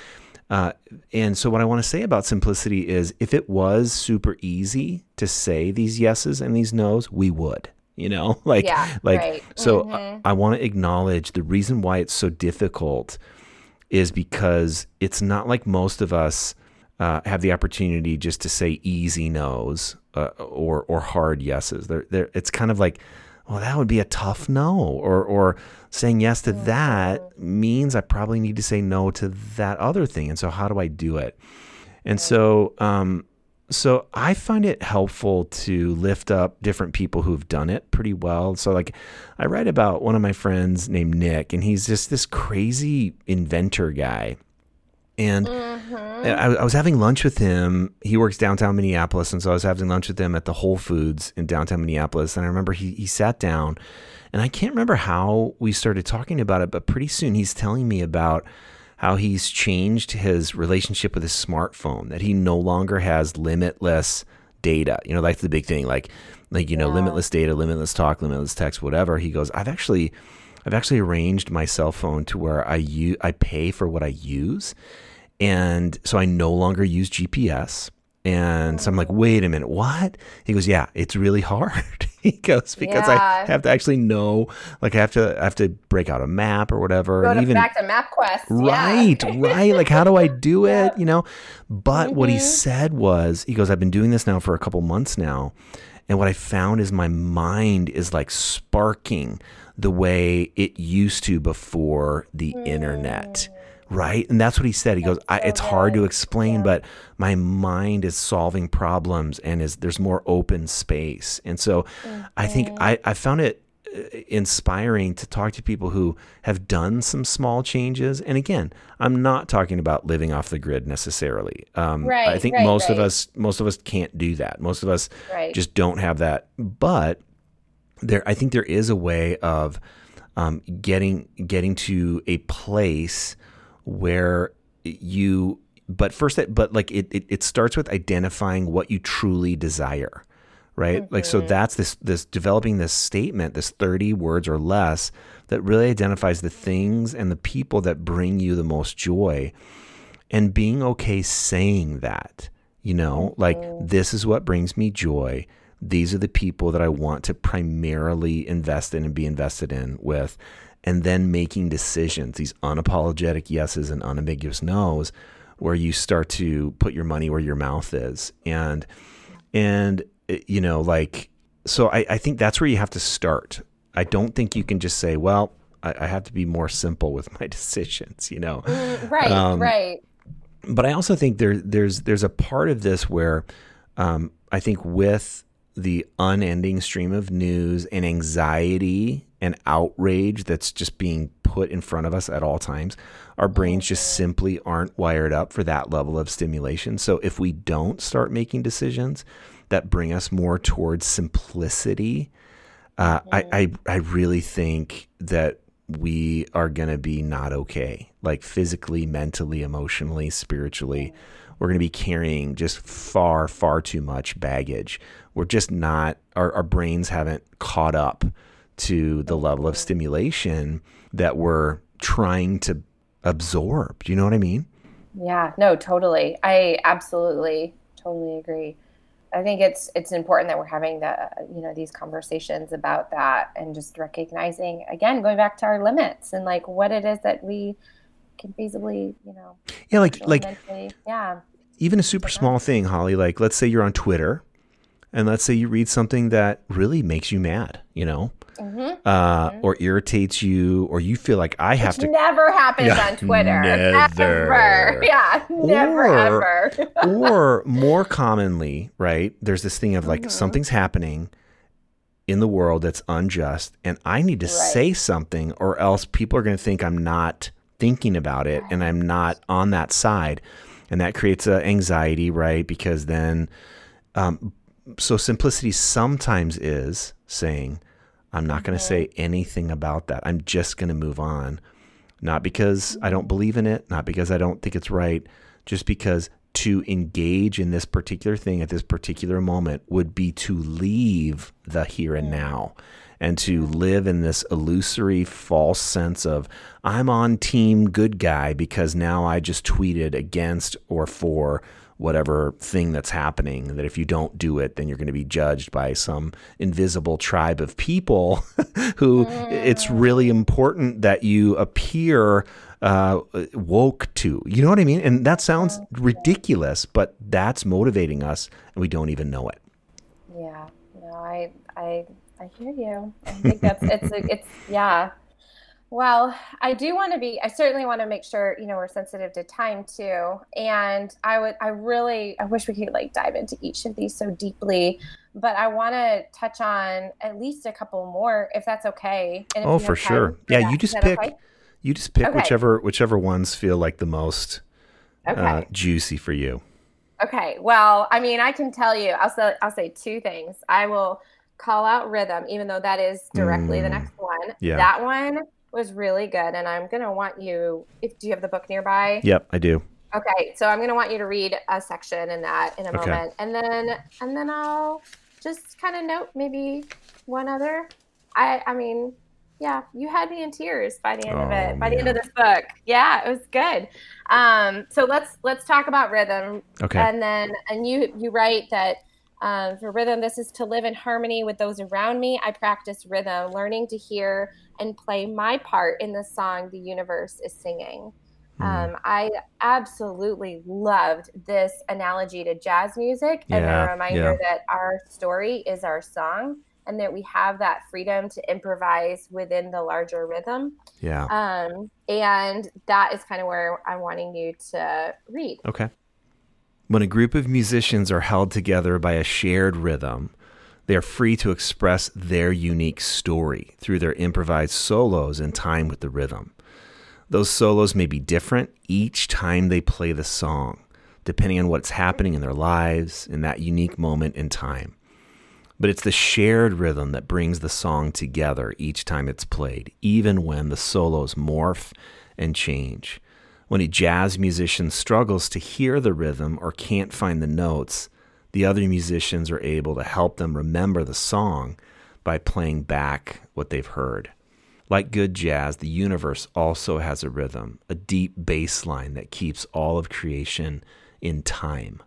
uh, and so what I want to say about simplicity is if it was super easy to say these yeses and these nos, we would, you know, like, Yeah, like, right. so Mhm. I, I want to acknowledge the reason why it's so difficult is because it's not like most of us uh, have the opportunity just to say easy no's uh, or or hard yeses. They're, they're, it's kind of like, well, that would be a tough no, or or saying yes to that means I probably need to say no to that other thing. And so, how do I do it? And so, um, so I find it helpful to lift up different people who've done it pretty well. So like I write about one of my friends named Nick and he's just this crazy inventor guy. And mm-hmm. I, I was having lunch with him. He works downtown Minneapolis, and so I was having lunch with him at the Whole Foods in downtown Minneapolis. And I remember he he sat down, and I can't remember how we started talking about it, but pretty soon he's telling me about how he's changed his relationship with his smartphone. That he no longer has limitless data. You know, that's the big thing. Like like you know, limitless data, limitless talk, limitless text, whatever. He goes, I've actually I've actually arranged my cell phone to where I use I pay for what I use. And so I no longer use GPS. And so I'm like, wait a minute, what? He goes, yeah, it's really hard. he goes because I have to actually know, like I have to I have to break out a map or whatever, Go and to, even back to MapQuest. Right, Yeah. right. Like, how do I do it? You know? But what he Mm-hmm. said was, he goes, I've been doing this now for a couple months now. And what I found is my mind is like sparking the way it used to before the internet. Right. And that's what he said. He goes, I, it's hard to explain, but my mind is solving problems and is there's more open space. And so I think I, I found it uh, inspiring to talk to people who have done some small changes. And again, I'm not talking about living off the grid necessarily. Um, I think right, most of us, most of us can't do that. Most of us Right. just don't have that. But there, I think there is a way of um, getting getting to a place where you. But first, that but like it, it, it starts with identifying what you truly desire right? Like so mm-hmm. that's this this developing this statement this 30 words or less that really identifies the things and the people that bring you the most joy and being okay saying that you know? Like mm-hmm. this is what brings me joy. These are the people that i want to primarily invest in and be invested in with and then making decisions these unapologetic yeses and unambiguous nos where you start to put your money where your mouth is and and uh, you know like so I, I think that's where you have to start i don't think you can just say well I, I have to be more simple with my decisions you know Mm, Right. Um, right. but I also think there there's there's a part of this where um, I think with the unending stream of news and anxiety and outrage that's just being put in front of us at all times, our brains just simply aren't wired up for that level of stimulation. So if we don't start making decisions that bring us more towards simplicity, uh, I, I I really think that we are gonna be not okay, like physically, mentally, emotionally, spiritually. We're gonna be carrying just far, far too much baggage. We're just not. Our our brains haven't caught up to the level of stimulation that we're trying to absorb. Do you know what I mean? Yeah, no, totally. I absolutely, totally agree. I think it's it's important that we're having the you know these conversations about that and just recognizing again going back to our limits and like what it is that we can feasibly you know yeah like like mentally, yeah even a super small thing holly like let's say you're on twitter and let's say you read something that really makes you mad you know mm-hmm. Uh, mm-hmm. or irritates you, or you feel like I have Which to. Never happens yeah, on Twitter. Never. Ever. Yeah, never or, ever. or more commonly, right? There's this thing of like mm-hmm. something's happening in the world that's unjust, and I need to right. say something, or else people are going to think I'm not thinking about it right. and I'm not on that side. And that creates uh, anxiety, right? Because then, um, so simplicity sometimes is saying, I'm not going to say mm-hmm. anything about that. I'm just going to move on. Not because I don't believe in it, not because I don't think it's right, just because to engage in this particular thing at this particular moment would be to leave the here and mm-hmm. now and to mm-hmm. live in this illusory false sense of I'm on team good guy because now I just tweeted against or for whatever thing that's happening that if you don't do it then you're going to be judged by some invisible tribe of people who mm. it's really important that you appear uh, woke to you know what i mean? And that sounds ridiculous but that's motivating us and we don't even know it. Yeah. No i i i hear you. I think that's it's it's yeah well, I do want to be, I certainly want to make sure, you know, we're sensitive to time too. And I would, I really, I wish we could like dive into each of these so deeply, but I want to touch on at least a couple more if that's okay. oh, for sure. For yeah. That, you just pick, okay? you just pick okay. whichever, whichever ones feel like the most okay. uh, juicy for you. Okay. Well, I mean, I can tell you, I'll say, I'll say two things. I will call out rhythm, even though that is directly mm, the next one. Yeah. That one was really good, and I'm gonna want you. If do you have the book nearby? Yep, I do. Okay, so I'm gonna want you to read a section in that in a okay. moment, and then and then I'll just kind of note maybe one other. I I mean, yeah, you had me in tears by the end oh, of it. By man. the end of this book, yeah, it was good. Um, so let's let's talk about rhythm. Okay. And then and you you write that um, for rhythm, this is to live in harmony with those around me. I practice rhythm, learning to hear and play my part in the song the universe is singing. Mm. Um, I absolutely loved this analogy to jazz music yeah, and a reminder yeah. that our story is our song and that we have that freedom to improvise within the larger rhythm. Yeah. Um, and that is kind of where I'm wanting you to read. Okay. When a group of musicians are held together by a shared rhythm, they are free to express their unique story through their improvised solos in time with the rhythm. Those solos may be different each time they play the song, depending on what's happening in their lives in that unique moment in time. But it's the shared rhythm that brings the song together each time it's played, even when the solos morph and change. When a jazz musician struggles to hear the rhythm or can't find the notes, the other musicians are able to help them remember the song by playing back what they've heard. Like good jazz, the universe also has a rhythm, a deep bass line that keeps all of creation in time.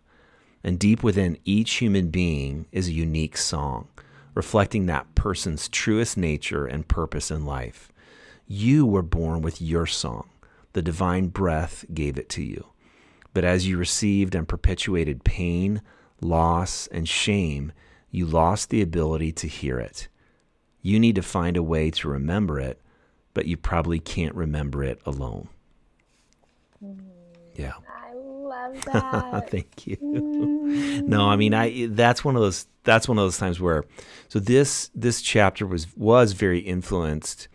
And deep within each human being is a unique song, reflecting that person's truest nature and purpose in life. You were born with your song the divine breath gave it to you. But as you received and perpetuated pain, loss, and shame, you lost the ability to hear it. You need to find a way to remember it, but you probably can't remember it alone. Yeah. I love that. Thank you. Mm. No, I mean I that's one of those that's one of those times where so this this chapter was was very influenced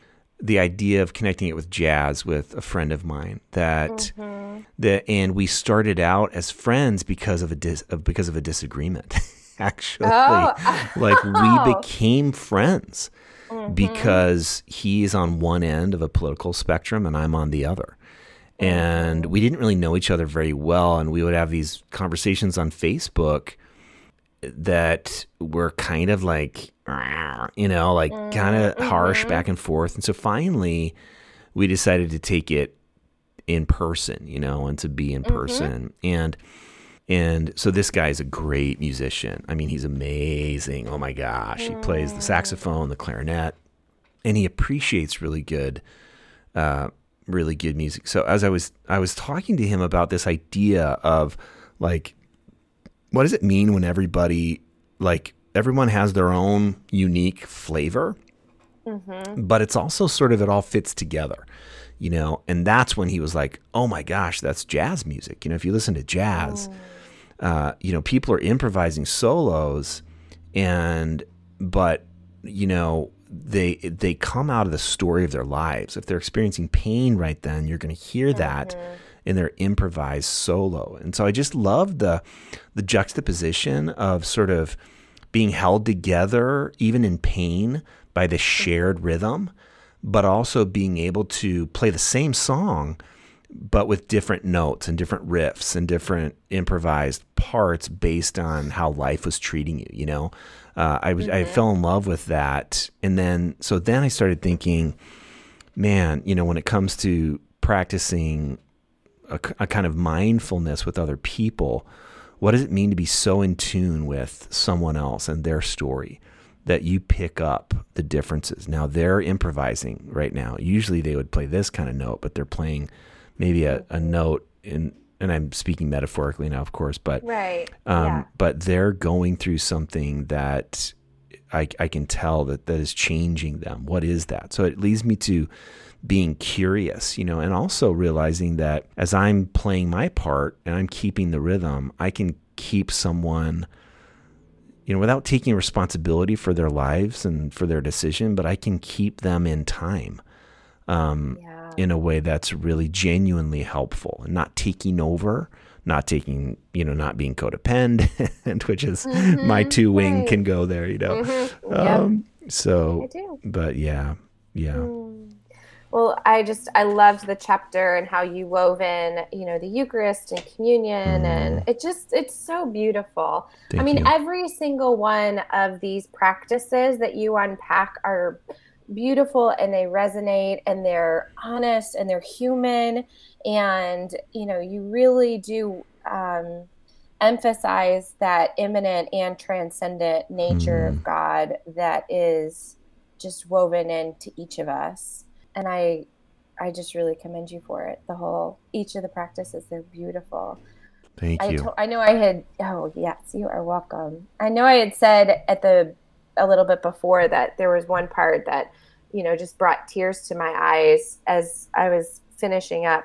the idea of connecting it with jazz with a friend of mine that mm-hmm. that and we started out as friends because of a dis, because of a disagreement actually oh. like we became friends mm-hmm. because he's on one end of a political spectrum and I'm on the other and mm-hmm. we didn't really know each other very well and we would have these conversations on Facebook that were kind of like you know, like mm-hmm. kind of harsh back and forth. And so finally, we decided to take it in person, you know, and to be in mm-hmm. person. And And so this guy is a great musician. I mean, he's amazing. Oh my gosh. He plays the saxophone, the clarinet, and he appreciates really good uh, really good music. So as I was I was talking to him about this idea of like what does it mean when everybody like everyone has their own unique flavor, Mm-hmm. but it's also sort of it all fits together, you know. And that's when he was like, "Oh my gosh, that's jazz music." You know, if you listen to jazz, uh, you know, people are improvising solos, and but you know they they come out of the story of their lives. If they're experiencing pain right then, you're going to hear that in their improvised solo. And so I just love the the juxtaposition of sort of being held together even in pain by the shared rhythm, but also being able to play the same song but with different notes and different riffs and different improvised parts based on how life was treating you. You know, uh, I was I fell in love with that, and then so then I started thinking, man, you know, when it comes to practicing a, a kind of mindfulness with other people, what does it mean to be so in tune with someone else and their story? That you pick up the differences. Now they're improvising right now. Usually they would play this kind of note, but they're playing maybe a, a note in and I'm speaking metaphorically now, of course, but Right. um, yeah. but they're going through something that I, I can tell that that is changing them. What is that? So it leads me to being curious, you know, and also realizing that as I'm playing my part and I'm keeping the rhythm, I can keep someone, you know, without taking responsibility for their lives and for their decision, but I can keep them in time um, Yeah. in a way that's really genuinely helpful and not taking over, not taking, you know, not being codependent, which is my two wing right. can go there, you know. Mhm. Yep, Um, so, but yeah, yeah. Mm. Well, I just I loved the chapter and how you wove in, you know, the Eucharist and communion, and it just it's so beautiful. I Mm. Mean, you. every single one of these practices that you unpack are beautiful and they resonate and they're honest and they're human and you know you really do um, emphasize that immanent and transcendent nature of God that is just woven into each of us and I I just really commend you for it the whole each of the practices they're beautiful Thank I, you. to- I know I had. Oh yes, you are welcome. I know I had said at the a little bit before that there was one part that you know just brought tears to my eyes as I was finishing up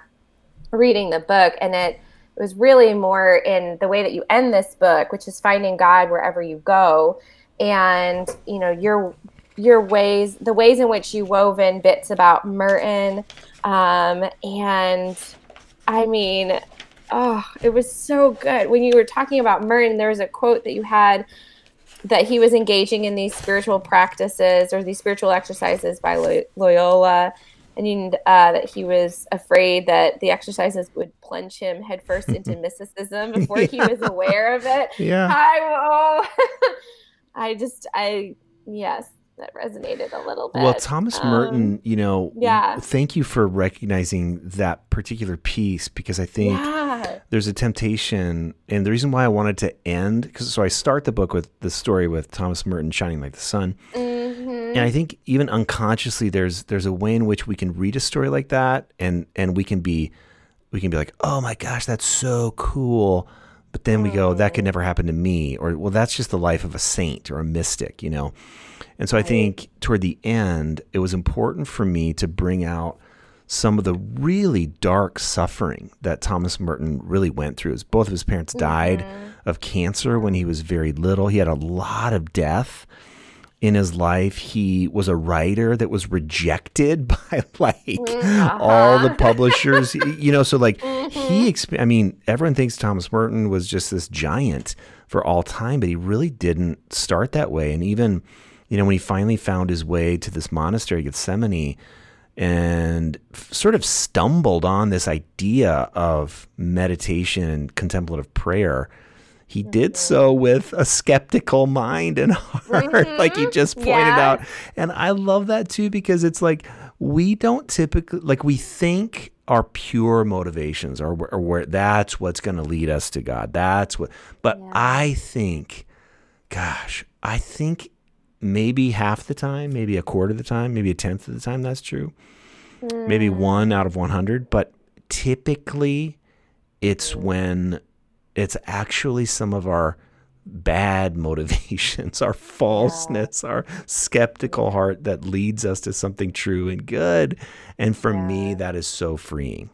reading the book, and it was really more in the way that you end this book, which is finding God wherever you go, and you know your your ways, the ways in which you wove in bits about Merton, um, and I mean, oh, it was so good. When you were talking about Merton, there was a quote that you had that he was engaging in these spiritual practices or these spiritual exercises by Loy- Loyola, and uh, that he was afraid that the exercises would plunge him headfirst into mysticism before he was aware of it. Yeah. I, oh, I just, I, yes, that resonated a little bit. Well, Thomas Um, Merton, you know, yeah. thank you for recognizing that particular piece because I think Yeah. there's a temptation, and the reason why I wanted to end, because so I start the book with the story with Thomas Merton shining like the sun, hmm and I think even unconsciously there's there's a way in which we can read a story like that, and and we can be we can be like, oh my gosh, that's so cool. But then we go, that could mm. never happen to me. Or, well, that's just the life of a saint or a mystic, you know? And so I think toward the end, it was important for me to bring out some of the really dark suffering that Thomas Merton really went through. His, both of his parents died mm-hmm. of cancer when he was very little. He had a lot of death in his life. He was a writer that was rejected by like mm-hmm. all the uh-huh. publishers, you know, so like he, mm-hmm. exp- I mean, everyone thinks Thomas Merton was just this giant for all time, but he really didn't start that way. And even, you know, when he finally found his way to this monastery, Gethsemani, and sort of stumbled on this idea of meditation and contemplative prayer, he did so with a skeptical mind and heart, like you just pointed Yes. out. And I love that too because it's like we don't typically like we think our pure motivations or where that's what's going to lead us to God. That's what, but yeah. I think, gosh, I think maybe half the time, maybe a quarter of the time, maybe a tenth of the time that's true. Mm. Maybe one out of 100. But typically, it's when it's actually some of our bad motivations, our falseness, yeah. our skeptical heart that leads us to something true and good. And for yeah. me, that is so freeing.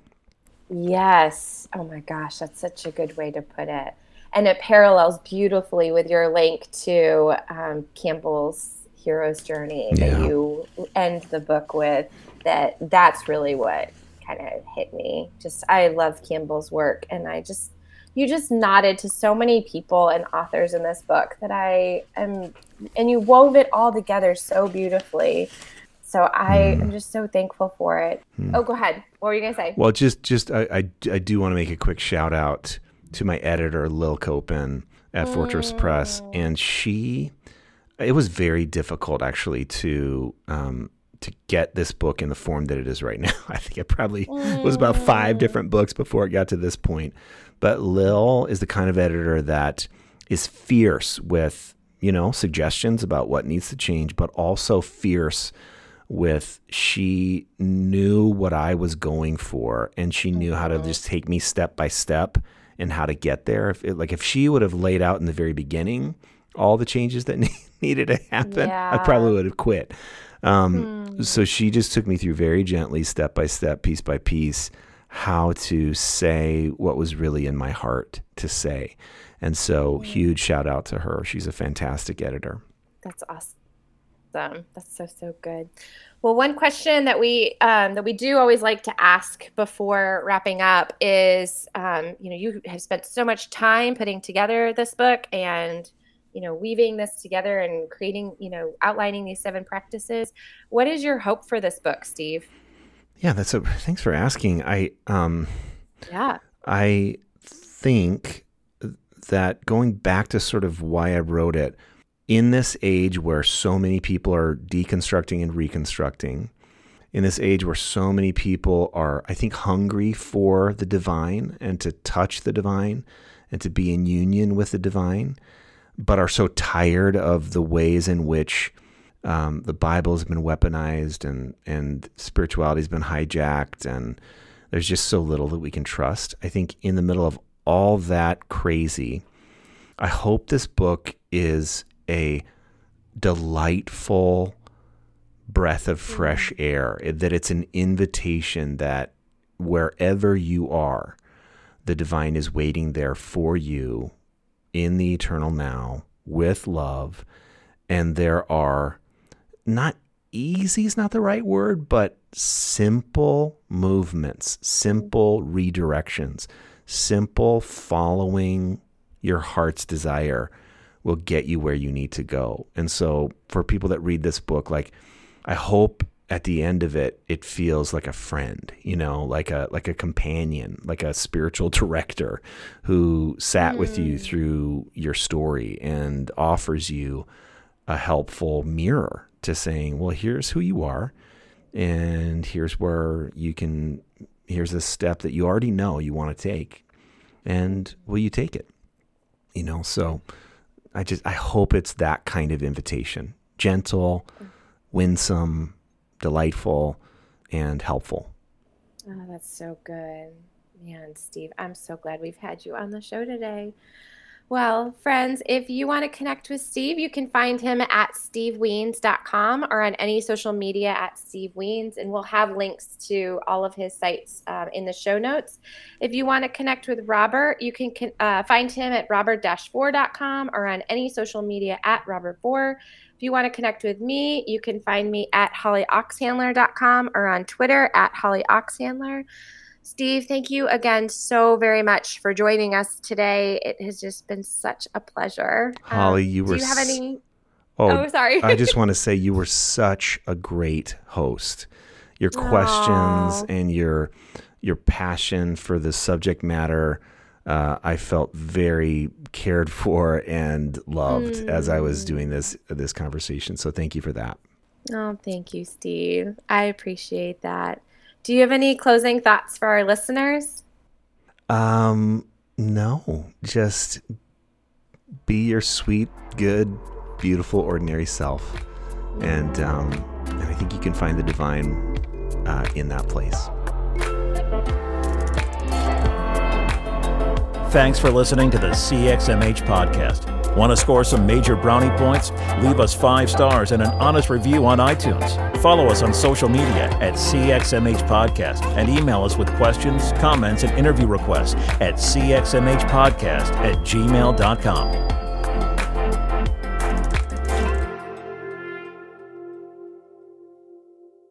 Yes. Oh my gosh, that's such a good way to put it. And it parallels beautifully with your link to um, Campbell's hero's journey yeah. that you end the book with. That that's really what kind of hit me. Just I love Campbell's work, and I just you just nodded to so many people and authors in this book that I am, and you wove it all together so beautifully. So I mm. am just so thankful for it. Mm. Oh, go ahead. What were you gonna say? Well, just just I I, I do want to make a quick shout out to my editor Lil Copan at mm. Fortress Press, and she. It was very difficult actually to um, to get this book in the form that it is right now. I think it probably was about five different books before it got to this point. But Lil is the kind of editor that is fierce with, you know, suggestions about what needs to change, but also fierce with she knew what I was going for and she knew how to mm-hmm. just take me step by step and how to get there. If it, like if she would have laid out in the very beginning all the changes that needed to happen, yeah. I probably would have quit. Um, mm. So she just took me through very gently, step by step, piece by piece, how to say what was really in my heart to say. And so, mm. huge shout out to her. She's a fantastic editor. That's awesome. That's so so good. Well, one question that we um, that we do always like to ask before wrapping up is, um, you know, you have spent so much time putting together this book and you know weaving this together and creating, you know, outlining these seven practices. What is your hope for this book, Steve? Yeah, that's a thanks for asking. I um Yeah. I think that going back to sort of why I wrote it, in this age where so many people are deconstructing and reconstructing, in this age where so many people are, I think, hungry for the divine and to touch the divine and to be in union with the divine, but are so tired of the ways in which um, the Bible has been weaponized and and spirituality has been hijacked, and there's just so little that we can trust. I think in the middle of all that crazy, I hope this book is a delightful breath of fresh mm-hmm. air. That it's an invitation that wherever you are, the divine is waiting there for you in the eternal now with love. And there are not easy is not the right word, but simple movements, simple redirections, simple following your heart's desire will get you where you need to go. And so for people that read this book, like I hope at the end of it it feels like a friend, you know, like a like a companion, like a spiritual director who sat mm. with you mm. through your story and offers you a helpful mirror to saying, well, here's who you are, and here's where you can, here's a step that you already know you want to take, and will you take it? You know, so I just, I hope it's that kind of invitation gentle, mm-hmm. winsome, delightful, and helpful. Oh, that's so good. Man, Steve, I'm so glad we've had you on the show today. Well, friends, if you want to connect with Steve, you can find him at stevewiens.com or on any social media at Steve Wiens, and we'll have links to all of his sites um, in the show notes. If you want to connect with Robert, you can uh, find him at robertvore.com or on any social media at robertvore. If you want to connect with me, you can find me at hollyoxhandler.com or on Twitter at hollyoxhandler. Steve, thank you again so very much for joining us today. It has just been such a pleasure. Holly, um, you were. Do you have any? Oh, oh sorry. I just want to say you were such a great host. Your questions Aww. and your your passion for the subject matter, uh, I felt very cared for and loved mm. as I was doing mm. this this conversation. So thank you for that. Oh, thank you, Steve. I appreciate that. Do you have any closing thoughts for our listeners? Um, no, just be your sweet, good, beautiful, ordinary self, and um, and I think you can find the divine uh, in that place. Thanks for listening to the CXMH podcast. Want to score some major brownie points? Leave us five stars and an honest review on iTunes. Follow us on social media at CXMH Podcast and email us with questions, comments, and interview requests at cxmhpodcast at gmail.com.